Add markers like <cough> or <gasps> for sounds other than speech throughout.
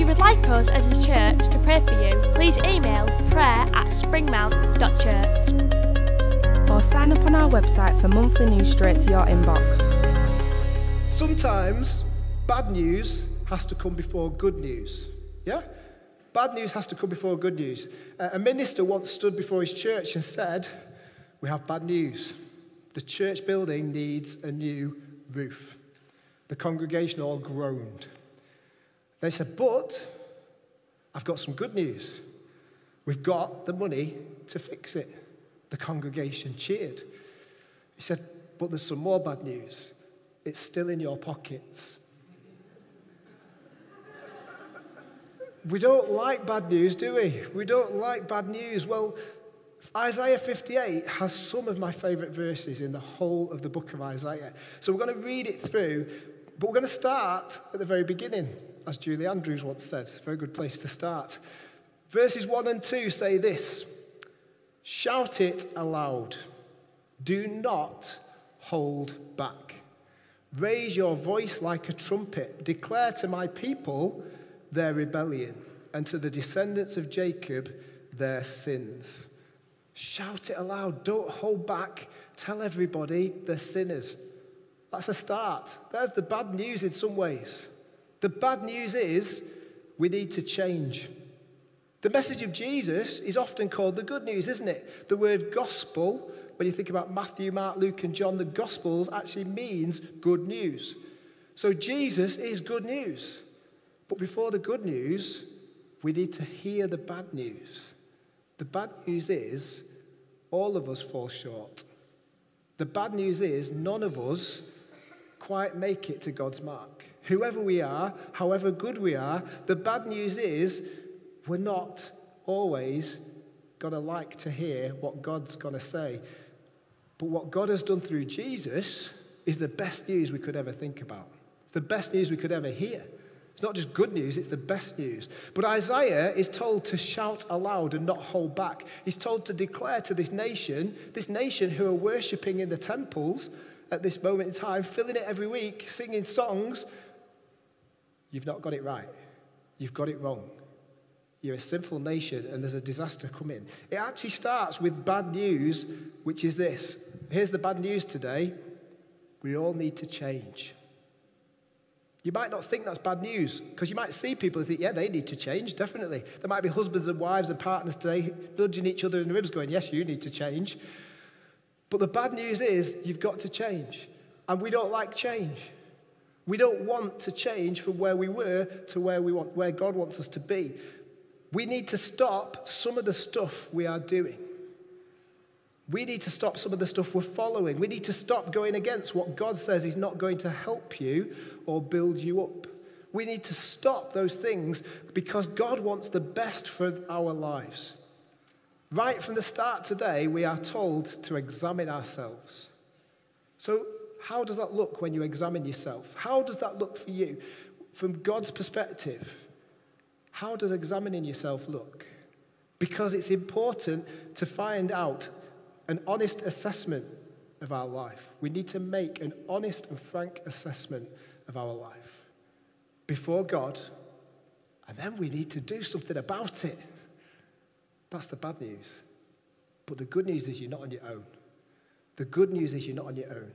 If you would like us as a church to pray for you, please email prayer at springmount.church. or sign up on our website for monthly news straight to your inbox. Sometimes bad news has to come before good news. Yeah? Bad news has to come before good news. Uh, a minister once stood before his church and said, We have bad news. The church building needs a new roof. The congregation all groaned. They said, But I've got some good news. We've got the money to fix it. The congregation cheered. He said, But there's some more bad news. It's still in your pockets. We don't like bad news, do we? We don't like bad news. Well, Isaiah 58 has some of my favourite verses in the whole of the book of Isaiah. So we're going to read it through, but we're going to start at the very beginning, as Julie Andrews once said. Very good place to start. Verses 1 and 2 say this Shout it aloud, do not hold back. Raise your voice like a trumpet. Declare to my people their rebellion, and to the descendants of Jacob their sins. Shout it aloud. Don't hold back. Tell everybody they're sinners. That's a start. There's the bad news in some ways. The bad news is we need to change. The message of Jesus is often called the good news, isn't it? The word gospel, when you think about Matthew, Mark, Luke, and John, the gospels actually means good news. So Jesus is good news. But before the good news, we need to hear the bad news. The bad news is all of us fall short. The bad news is none of us quite make it to God's mark. Whoever we are, however good we are, the bad news is we're not always going to like to hear what God's going to say. But what God has done through Jesus is the best news we could ever think about. It's the best news we could ever hear. It's not just good news, it's the best news. But Isaiah is told to shout aloud and not hold back. He's told to declare to this nation, this nation who are worshipping in the temples at this moment in time, filling it every week, singing songs, you've not got it right. You've got it wrong. You're a sinful nation and there's a disaster coming. It actually starts with bad news, which is this. Here's the bad news today we all need to change. You might not think that's bad news because you might see people and think, yeah, they need to change, definitely. There might be husbands and wives and partners today nudging each other in the ribs, going, yes, you need to change. But the bad news is you've got to change. And we don't like change. We don't want to change from where we were to where, we want, where God wants us to be. We need to stop some of the stuff we are doing. We need to stop some of the stuff we're following. We need to stop going against what God says is not going to help you or build you up. We need to stop those things because God wants the best for our lives. Right from the start today, we are told to examine ourselves. So, how does that look when you examine yourself? How does that look for you? From God's perspective, how does examining yourself look? Because it's important to find out an honest assessment of our life. We need to make an honest and frank assessment of our life before God, and then we need to do something about it. That's the bad news. But the good news is you're not on your own. The good news is you're not on your own.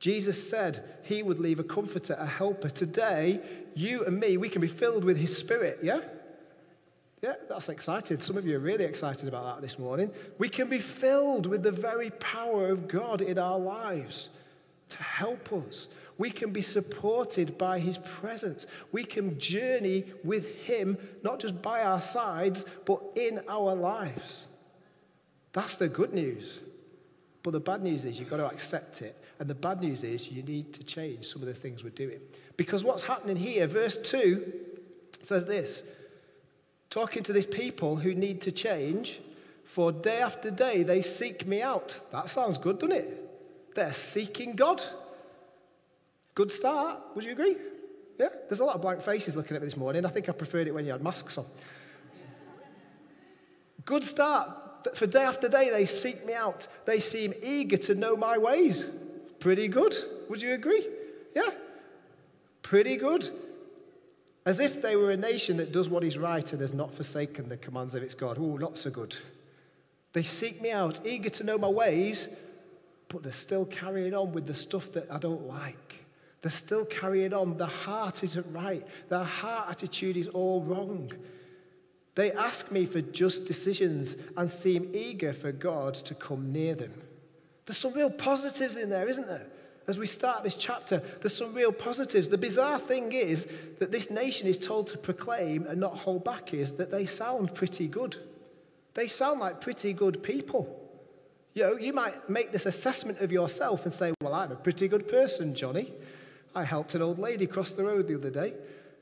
Jesus said he would leave a comforter, a helper. Today, you and me, we can be filled with his spirit, yeah? Yeah, that's exciting. Some of you are really excited about that this morning. We can be filled with the very power of God in our lives to help us. We can be supported by his presence. We can journey with him, not just by our sides, but in our lives. That's the good news. But the bad news is you've got to accept it. And the bad news is you need to change some of the things we're doing. Because what's happening here, verse 2 says this talking to these people who need to change, for day after day they seek me out. That sounds good, doesn't it? They're seeking God. Good start, would you agree? Yeah? There's a lot of blank faces looking at me this morning. I think I preferred it when you had masks on. Good start. For day after day, they seek me out. They seem eager to know my ways. Pretty good. Would you agree? Yeah. Pretty good. As if they were a nation that does what is right and has not forsaken the commands of its God. Oh, not so good. They seek me out, eager to know my ways, but they're still carrying on with the stuff that I don't like. They're still carrying on. The heart isn't right. Their heart attitude is all wrong. They ask me for just decisions and seem eager for God to come near them. There's some real positives in there, isn't there? As we start this chapter, there's some real positives. The bizarre thing is that this nation is told to proclaim and not hold back is that they sound pretty good. They sound like pretty good people. You know, you might make this assessment of yourself and say, Well, I'm a pretty good person, Johnny. I helped an old lady cross the road the other day.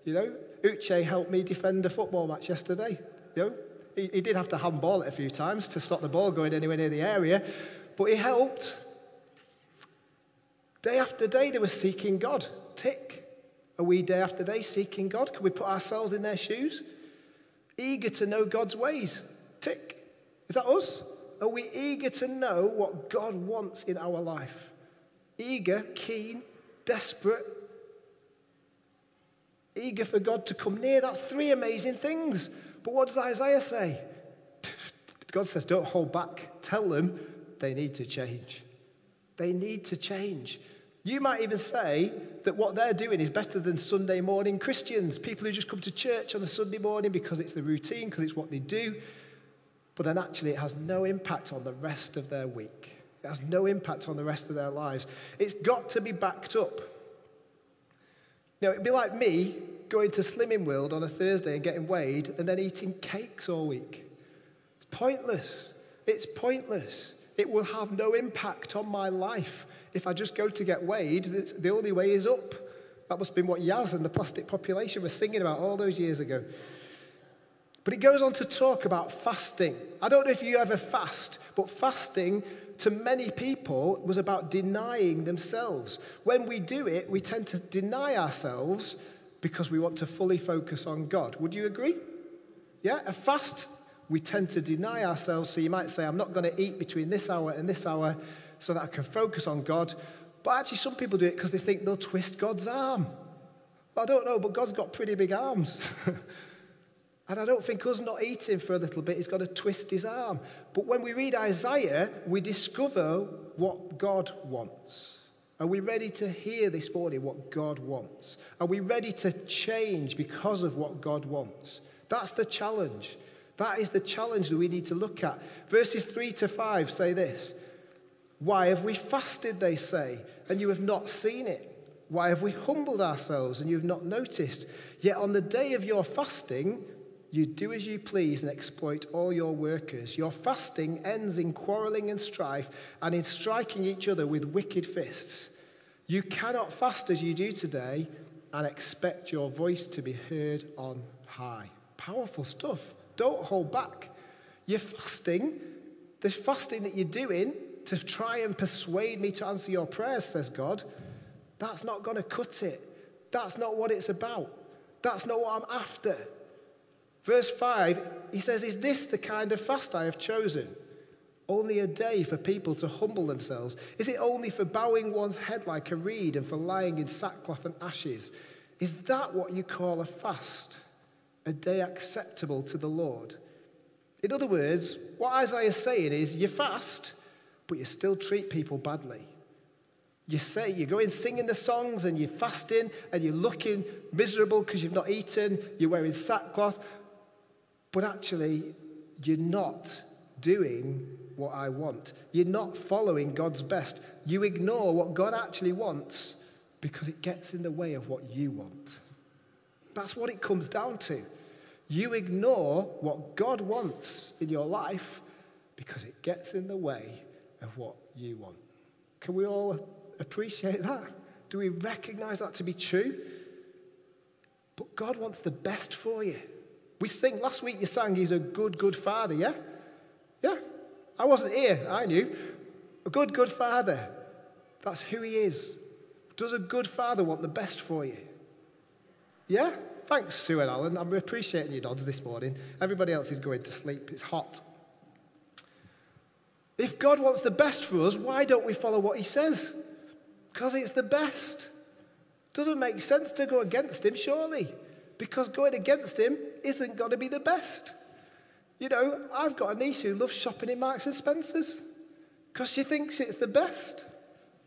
You know, Uche helped me defend a football match yesterday. You know, he, he did have to handball it a few times to stop the ball going anywhere near the area, but he helped. Day after day, they were seeking God. Tick. Are we day after day seeking God? Can we put ourselves in their shoes? Eager to know God's ways. Tick. Is that us? Are we eager to know what God wants in our life? Eager, keen, desperate, eager for God to come near. That's three amazing things. But what does Isaiah say? <laughs> God says, don't hold back. Tell them they need to change. They need to change. You might even say that what they're doing is better than Sunday morning Christians, people who just come to church on a Sunday morning because it's the routine, because it's what they do. But then actually, it has no impact on the rest of their week. It has no impact on the rest of their lives. It's got to be backed up. Now, it'd be like me going to Slimming World on a Thursday and getting weighed and then eating cakes all week. It's pointless. It's pointless. It will have no impact on my life. If I just go to get weighed, the only way is up. That must have been what Yazz and the plastic population were singing about all those years ago. But it goes on to talk about fasting. I don't know if you ever fast, but fasting to many people was about denying themselves. When we do it, we tend to deny ourselves because we want to fully focus on God. Would you agree? Yeah, a fast, we tend to deny ourselves. So you might say, I'm not going to eat between this hour and this hour so that I can focus on God. But actually, some people do it because they think they'll twist God's arm. I don't know, but God's got pretty big arms. <laughs> And I don't think us not eating for a little bit is going to twist his arm. But when we read Isaiah, we discover what God wants. Are we ready to hear this morning what God wants? Are we ready to change because of what God wants? That's the challenge. That is the challenge that we need to look at. Verses 3 to 5 say this Why have we fasted, they say, and you have not seen it? Why have we humbled ourselves and you have not noticed? Yet on the day of your fasting, you do as you please and exploit all your workers. Your fasting ends in quarreling and strife and in striking each other with wicked fists. You cannot fast as you do today and expect your voice to be heard on high. Powerful stuff. Don't hold back. You're fasting, the fasting that you're doing to try and persuade me to answer your prayers, says God, that's not going to cut it. That's not what it's about. That's not what I'm after. Verse 5, he says, Is this the kind of fast I have chosen? Only a day for people to humble themselves? Is it only for bowing one's head like a reed and for lying in sackcloth and ashes? Is that what you call a fast? A day acceptable to the Lord? In other words, what Isaiah is saying is you fast, but you still treat people badly. You say, you're going singing the songs and you're fasting and you're looking miserable because you've not eaten, you're wearing sackcloth, but actually, you're not doing what I want. You're not following God's best. You ignore what God actually wants because it gets in the way of what you want. That's what it comes down to. You ignore what God wants in your life because it gets in the way of what you want. Can we all appreciate that? Do we recognize that to be true? But God wants the best for you. We sing, last week you sang, He's a good, good Father, yeah? Yeah. I wasn't here, I knew. A good, good Father. That's who He is. Does a good Father want the best for you? Yeah? Thanks, Sue and Alan. I'm appreciating your nods this morning. Everybody else is going to sleep. It's hot. If God wants the best for us, why don't we follow what He says? Because it's the best. Doesn't make sense to go against Him, surely, because going against Him isn't going to be the best. You know, I've got a niece who loves shopping in Marks and Spencer's because she thinks it's the best,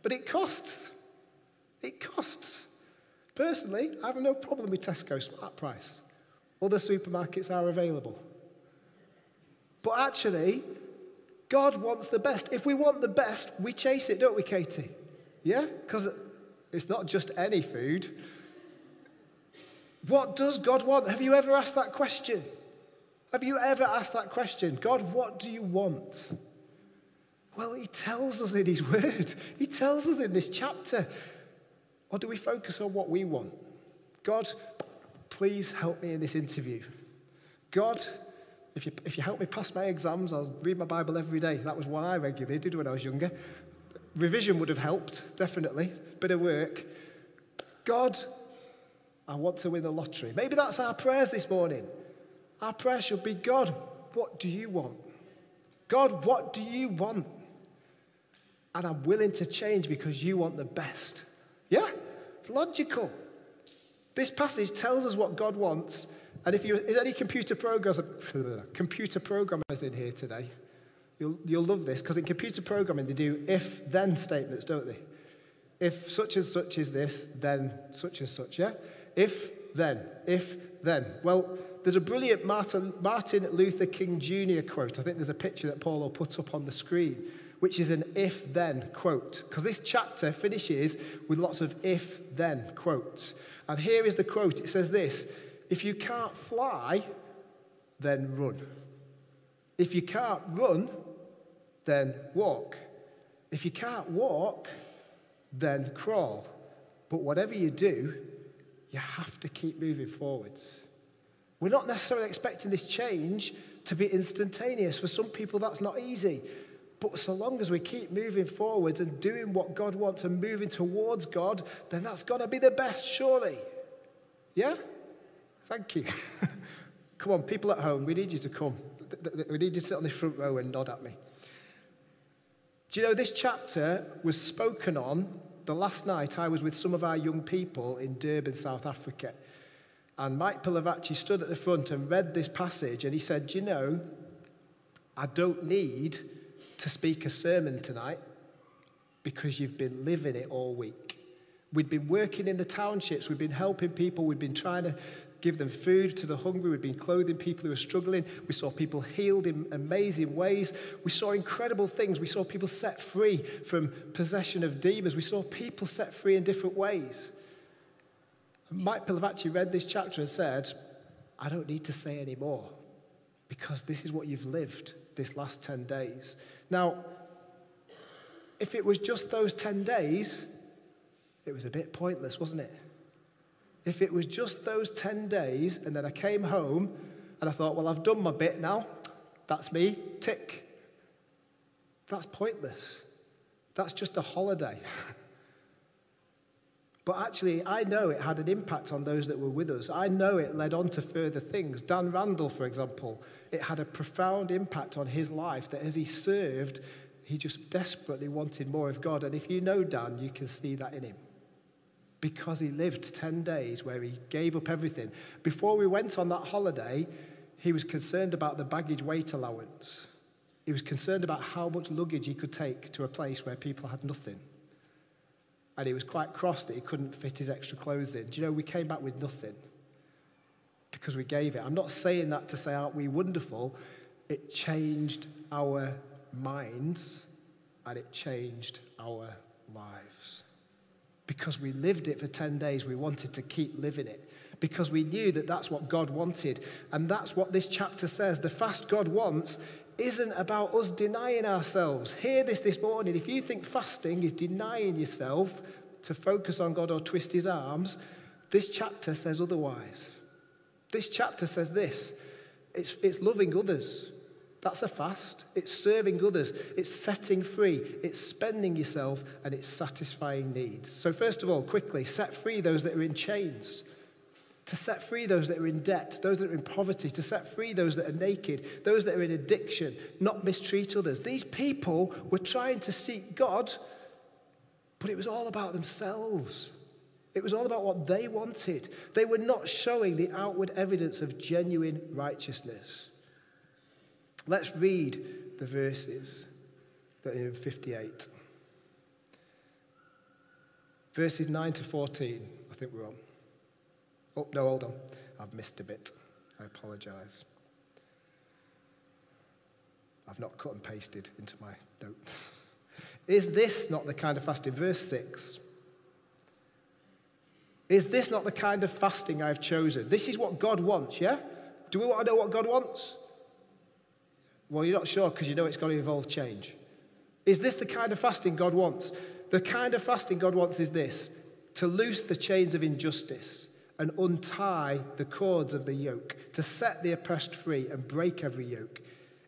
but it costs. It costs. Personally, I have no problem with Tesco Smart Price. Other supermarkets are available. But actually, God wants the best. If we want the best, we chase it, don't we, Katie? Yeah? Because it's not just any food. What does God want? Have you ever asked that question? Have you ever asked that question? God, what do you want? Well, He tells us in His Word, He tells us in this chapter. Or do we focus on what we want? God, please help me in this interview. God, if you, if you help me pass my exams, I'll read my Bible every day. That was what I regularly did when I was younger. Revision would have helped, definitely. Bit of work. God, I want to win the lottery. Maybe that's our prayers this morning. Our prayer should be God, what do you want? God, what do you want? And I'm willing to change because you want the best. Yeah, it's logical. This passage tells us what God wants. And if you, is any computer programmers, <laughs> computer programmers in here today, you'll, you'll love this because in computer programming they do if then statements, don't they? If such and such is this, then such and such, yeah? If then, if then. Well, there's a brilliant Martin, Martin Luther King Jr. quote. I think there's a picture that Paul will put up on the screen which is an if then quote. Because this chapter finishes with lots of if then quotes. And here is the quote it says this If you can't fly, then run. If you can't run, then walk. If you can't walk, then crawl. But whatever you do, you have to keep moving forwards. We're not necessarily expecting this change to be instantaneous. For some people, that's not easy. But so long as we keep moving forwards and doing what God wants and moving towards God, then that's got to be the best, surely. Yeah? Thank you. <laughs> come on, people at home, we need you to come. We need you to sit on the front row and nod at me. Do you know this chapter was spoken on the last night I was with some of our young people in Durban, South Africa. And Mike Pilavachi stood at the front and read this passage and he said, Do you know, I don't need to speak a sermon tonight because you've been living it all week. We'd been working in the townships, we've been helping people, we've been trying to give them food to the hungry, we've been clothing people who are struggling. We saw people healed in amazing ways. We saw incredible things. We saw people set free from possession of demons. We saw people set free in different ways. Mike Pilavachi read this chapter and said, I don't need to say any more because this is what you've lived this last 10 days. Now, if it was just those 10 days, it was a bit pointless, wasn't it? If it was just those 10 days and then I came home and I thought, well, I've done my bit now, that's me, tick. That's pointless. That's just a holiday. <laughs> but actually, I know it had an impact on those that were with us. I know it led on to further things. Dan Randall, for example, it had a profound impact on his life that as he served, he just desperately wanted more of God. And if you know Dan, you can see that in him. Because he lived 10 days where he gave up everything. Before we went on that holiday, he was concerned about the baggage weight allowance. He was concerned about how much luggage he could take to a place where people had nothing. And he was quite cross that he couldn't fit his extra clothes in. Do you know, we came back with nothing because we gave it. I'm not saying that to say, aren't we wonderful? It changed our minds and it changed our lives. Because we lived it for 10 days, we wanted to keep living it. Because we knew that that's what God wanted. And that's what this chapter says. The fast God wants isn't about us denying ourselves. Hear this this morning. If you think fasting is denying yourself to focus on God or twist his arms, this chapter says otherwise. This chapter says this It's, it's loving others. That's a fast. It's serving others. It's setting free. It's spending yourself and it's satisfying needs. So, first of all, quickly, set free those that are in chains. To set free those that are in debt, those that are in poverty, to set free those that are naked, those that are in addiction, not mistreat others. These people were trying to seek God, but it was all about themselves. It was all about what they wanted. They were not showing the outward evidence of genuine righteousness. Let's read the verses that are in 58. Verses 9 to 14, I think we're on. Oh, no, hold on. I've missed a bit. I apologise. I've not cut and pasted into my notes. <laughs> Is this not the kind of fasting? Verse 6. Is this not the kind of fasting I've chosen? This is what God wants, yeah? Do we want to know what God wants? Well, you're not sure because you know it's going to involve change. Is this the kind of fasting God wants? The kind of fasting God wants is this to loose the chains of injustice and untie the cords of the yoke, to set the oppressed free and break every yoke.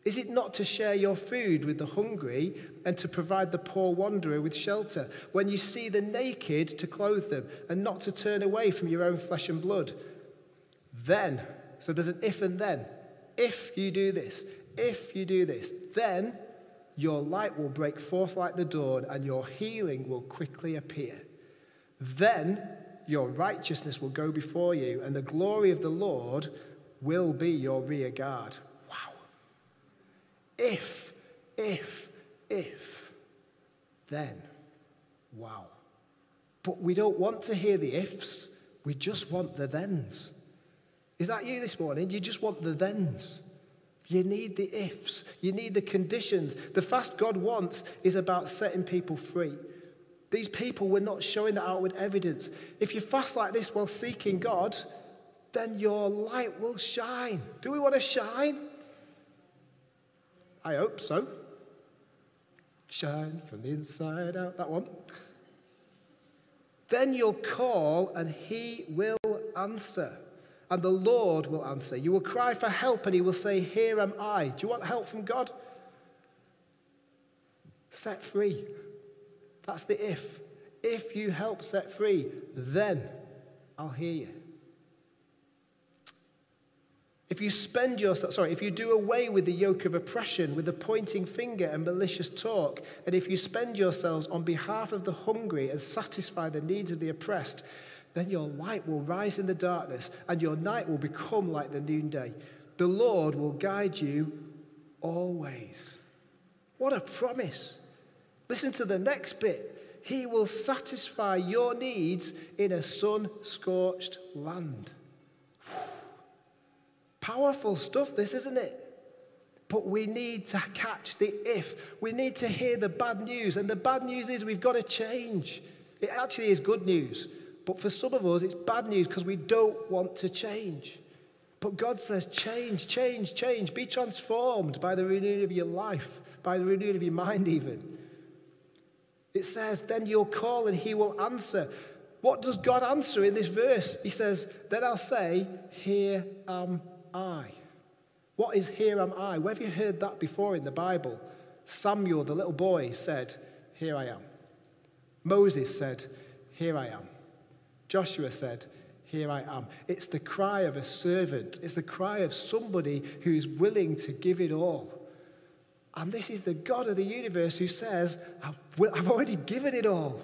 Is it not to share your food with the hungry and to provide the poor wanderer with shelter? When you see the naked, to clothe them and not to turn away from your own flesh and blood? Then, so there's an if and then. If you do this, if you do this, then your light will break forth like the dawn and your healing will quickly appear. Then your righteousness will go before you and the glory of the Lord will be your rear guard. Wow. If, if, if, then. Wow. But we don't want to hear the ifs, we just want the thens. Is that you this morning? You just want the thens. You need the ifs. You need the conditions. The fast God wants is about setting people free. These people were not showing the outward evidence. If you fast like this while seeking God, then your light will shine. Do we want to shine? I hope so. Shine from the inside out. That one. Then you'll call and he will answer and the Lord will answer. You will cry for help, and he will say, Here am I. Do you want help from God? Set free. That's the if. If you help set free, then I'll hear you. If you spend yourself, sorry, if you do away with the yoke of oppression, with the pointing finger and malicious talk, and if you spend yourselves on behalf of the hungry and satisfy the needs of the oppressed, then your light will rise in the darkness and your night will become like the noonday. The Lord will guide you always. What a promise. Listen to the next bit. He will satisfy your needs in a sun scorched land. Powerful stuff, this, isn't it? But we need to catch the if. We need to hear the bad news. And the bad news is we've got to change. It actually is good news. But for some of us, it's bad news because we don't want to change. But God says, change, change, change. Be transformed by the renewing of your life, by the renewing of your mind, even. It says, then you'll call and he will answer. What does God answer in this verse? He says, then I'll say, Here am I. What is here am I? Where have you heard that before in the Bible? Samuel, the little boy, said, Here I am. Moses said, Here I am. Joshua said, Here I am. It's the cry of a servant, it's the cry of somebody who's willing to give it all. And this is the God of the universe who says, I've already given it all.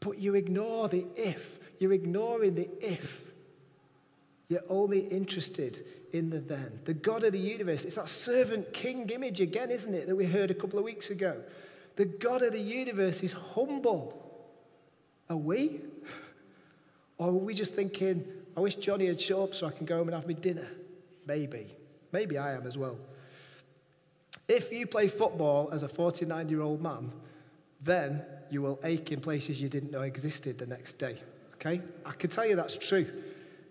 But you ignore the if. You're ignoring the if. You're only interested in the then. The God of the universe. It's that servant king image again, isn't it, that we heard a couple of weeks ago? The God of the universe is humble. Are we? Or are we just thinking, I wish Johnny had show up so I can go home and have my dinner? Maybe. Maybe I am as well. If you play football as a 49 year old man, then you will ache in places you didn't know existed the next day. Okay? I can tell you that's true.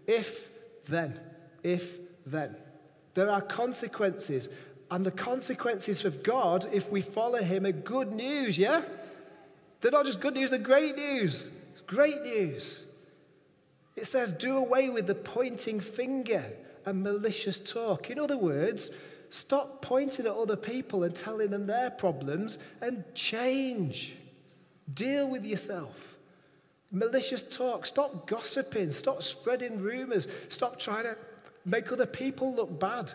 If, then. If, then. There are consequences. And the consequences of God, if we follow Him, are good news, yeah? They're not just good news, they're great news. It's great news. It says, do away with the pointing finger and malicious talk. In other words, stop pointing at other people and telling them their problems and change. Deal with yourself. Malicious talk. Stop gossiping. Stop spreading rumors. Stop trying to make other people look bad.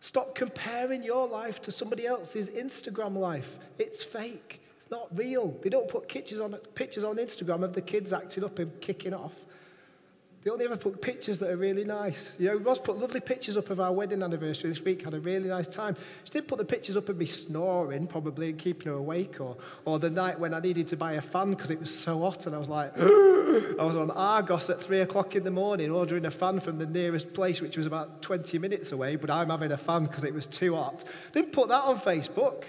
Stop comparing your life to somebody else's Instagram life. It's fake. It's not real. They don't put pictures on, pictures on Instagram of the kids acting up and kicking off. They only ever put pictures that are really nice. You know, Ross put lovely pictures up of our wedding anniversary this week, had a really nice time. She didn't put the pictures up of me snoring, probably, and keeping her awake, or, or the night when I needed to buy a fan because it was so hot, and I was like, <gasps> I was on Argos at three o'clock in the morning ordering a fan from the nearest place, which was about 20 minutes away, but I'm having a fan because it was too hot. Didn't put that on Facebook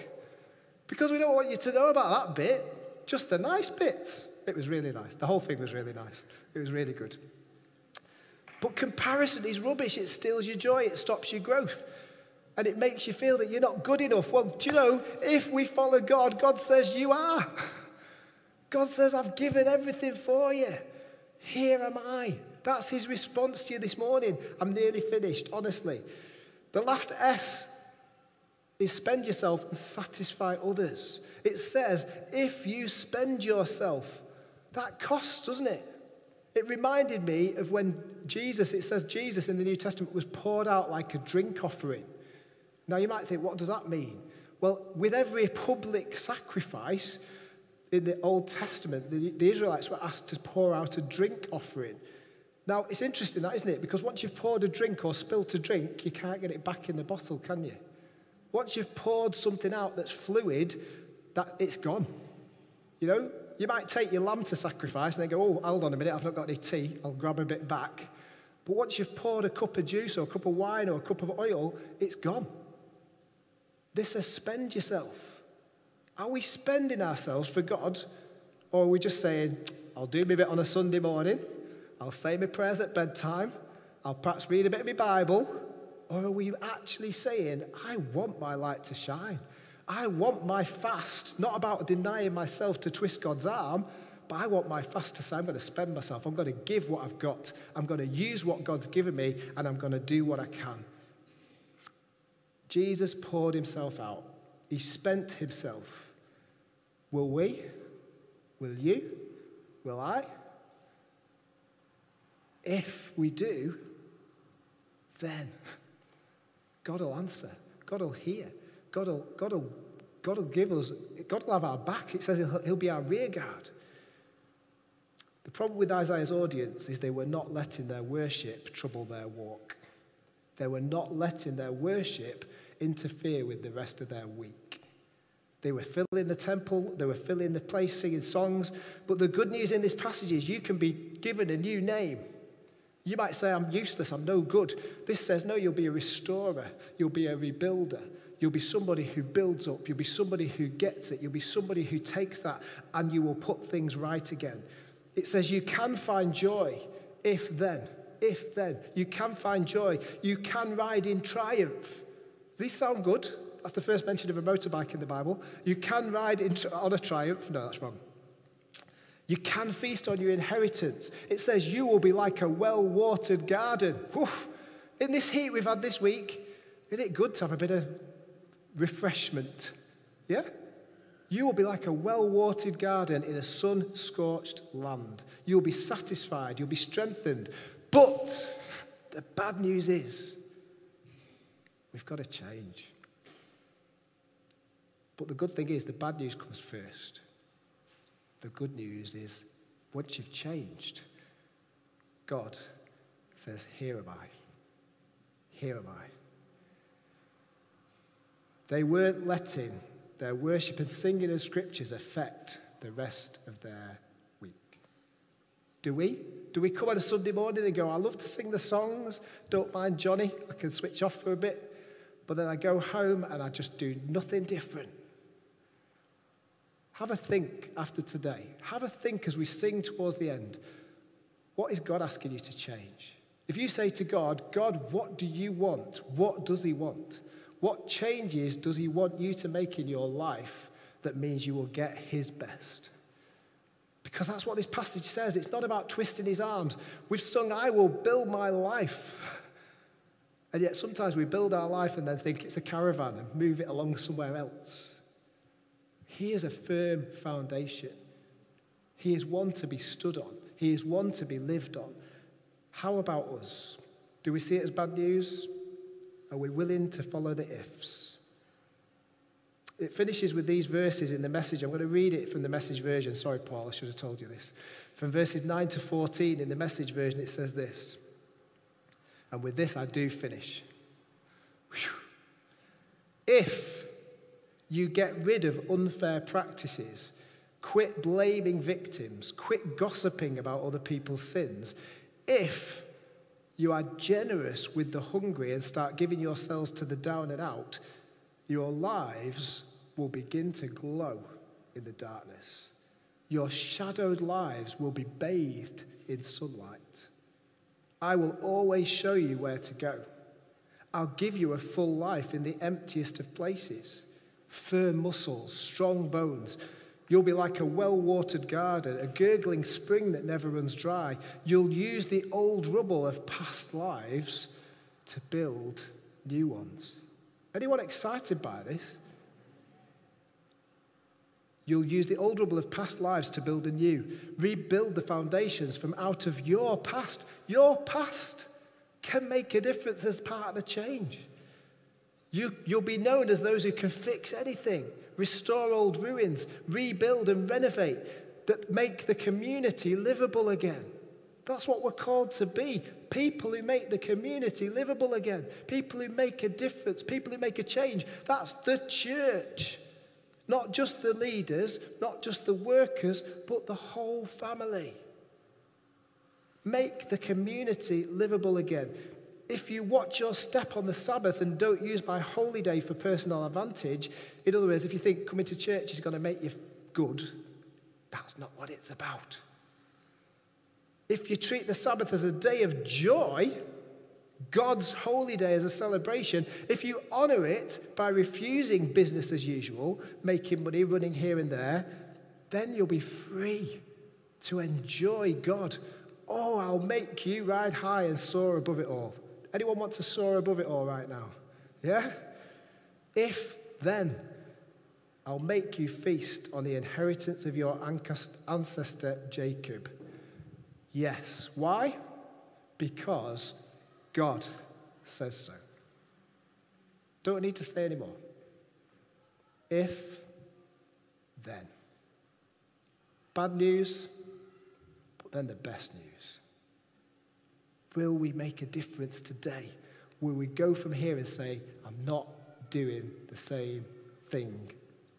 because we don't want you to know about that bit, just the nice bits. It was really nice. The whole thing was really nice. It was really good. But comparison is rubbish. It steals your joy, it stops your growth. And it makes you feel that you're not good enough. Well, do you know, if we follow God, God says you are. <laughs> God says, I've given everything for you. Here am I. That's his response to you this morning. I'm nearly finished, honestly. The last S is spend yourself and satisfy others. It says, if you spend yourself, that costs, doesn't it? It reminded me of when Jesus, it says Jesus in the New Testament was poured out like a drink offering. Now you might think, what does that mean? Well, with every public sacrifice in the Old Testament, the, the Israelites were asked to pour out a drink offering. Now, it's interesting that, isn't it? Because once you've poured a drink or spilt a drink, you can't get it back in the bottle, can you? Once you've poured something out that's fluid, that it's gone. You know, you might take your lamb to sacrifice and then go, oh, hold on a minute, I've not got any tea, I'll grab a bit back. But once you've poured a cup of juice or a cup of wine or a cup of oil, it's gone. This says, spend yourself. Are we spending ourselves for God? Or are we just saying, I'll do my bit on a Sunday morning, I'll say my prayers at bedtime, I'll perhaps read a bit of my Bible? Or are we actually saying, I want my light to shine? I want my fast, not about denying myself to twist God's arm, but I want my fast to say, I'm going to spend myself. I'm going to give what I've got. I'm going to use what God's given me, and I'm going to do what I can. Jesus poured himself out, he spent himself. Will we? Will you? Will I? If we do, then God will answer. God will hear. God will, God will, God will give us, God will have our back. It says he'll, he'll be our rear guard. The problem with Isaiah's audience is they were not letting their worship trouble their walk. They were not letting their worship interfere with the rest of their week. They were filling the temple, they were filling the place, singing songs. But the good news in this passage is you can be given a new name. You might say, I'm useless, I'm no good. This says, no, you'll be a restorer, you'll be a rebuilder, You'll be somebody who builds up. You'll be somebody who gets it. You'll be somebody who takes that and you will put things right again. It says you can find joy if then. If then. You can find joy. You can ride in triumph. Does these sound good? That's the first mention of a motorbike in the Bible. You can ride in, on a triumph. No, that's wrong. You can feast on your inheritance. It says you will be like a well watered garden. Whew. In this heat we've had this week, isn't it good to have a bit of refreshment. Yeah? You will be like a well watered garden in a sun scorched land. You'll be satisfied, you'll be strengthened. But the bad news is, we've got to change. But the good thing is, the bad news comes first. The good news is, once you've changed, God says, Here am I. Here am I. They weren't letting their worship and singing of scriptures affect the rest of their week. Do we? Do we come on a Sunday morning and go, I love to sing the songs, don't mind Johnny, I can switch off for a bit, but then I go home and I just do nothing different? Have a think after today. Have a think as we sing towards the end. What is God asking you to change? If you say to God, God, what do you want? What does He want? What changes does He want you to make in your life that means you will get His best? Because that's what this passage says. It's not about twisting His arms. We've sung, I will build my life. And yet sometimes we build our life and then think it's a caravan and move it along somewhere else. He is a firm foundation. He is one to be stood on. He is one to be lived on. How about us? Do we see it as bad news? Are we willing to follow the ifs? It finishes with these verses in the message. I'm going to read it from the message version. Sorry, Paul, I should have told you this. From verses 9 to 14 in the message version, it says this. And with this, I do finish. Whew. If you get rid of unfair practices, quit blaming victims, quit gossiping about other people's sins, if you are generous with the hungry and start giving yourselves to the down and out, your lives will begin to glow in the darkness. Your shadowed lives will be bathed in sunlight. I will always show you where to go. I'll give you a full life in the emptiest of places firm muscles, strong bones. You'll be like a well watered garden, a gurgling spring that never runs dry. You'll use the old rubble of past lives to build new ones. Anyone excited by this? You'll use the old rubble of past lives to build a new. Rebuild the foundations from out of your past. Your past can make a difference as part of the change. You, you'll be known as those who can fix anything, restore old ruins, rebuild and renovate, that make the community livable again. That's what we're called to be people who make the community livable again, people who make a difference, people who make a change. That's the church. Not just the leaders, not just the workers, but the whole family. Make the community livable again. If you watch your step on the Sabbath and don't use my holy day for personal advantage, in other words, if you think coming to church is going to make you good, that's not what it's about. If you treat the Sabbath as a day of joy, God's holy day as a celebration, if you honor it by refusing business as usual, making money, running here and there, then you'll be free to enjoy God. Oh, I'll make you ride high and soar above it all. Anyone want to soar above it all right now? Yeah? If then, I'll make you feast on the inheritance of your ancestor Jacob. Yes. Why? Because God says so. Don't need to say anymore. If, then. Bad news, but then the best news. Will we make a difference today? Will we go from here and say, I'm not doing the same thing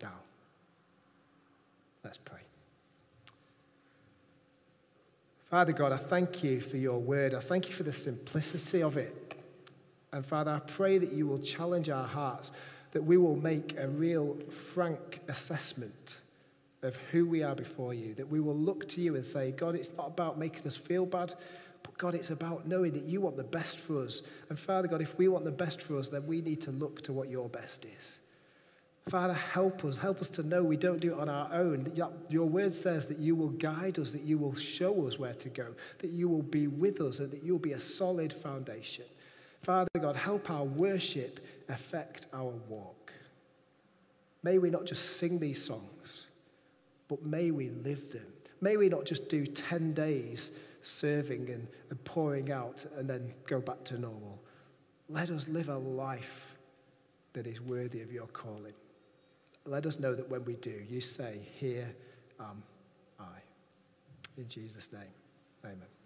now? Let's pray. Father God, I thank you for your word. I thank you for the simplicity of it. And Father, I pray that you will challenge our hearts, that we will make a real frank assessment of who we are before you, that we will look to you and say, God, it's not about making us feel bad, but God, it's about knowing that you want the best for us. And Father God, if we want the best for us, then we need to look to what your best is. Father, help us. Help us to know we don't do it on our own. Your word says that you will guide us, that you will show us where to go, that you will be with us, and that you will be a solid foundation. Father God, help our worship affect our walk. May we not just sing these songs, but may we live them. May we not just do 10 days serving and, and pouring out and then go back to normal. Let us live a life that is worthy of your calling let us know that when we do, you say, Here am I. In Jesus' name, amen.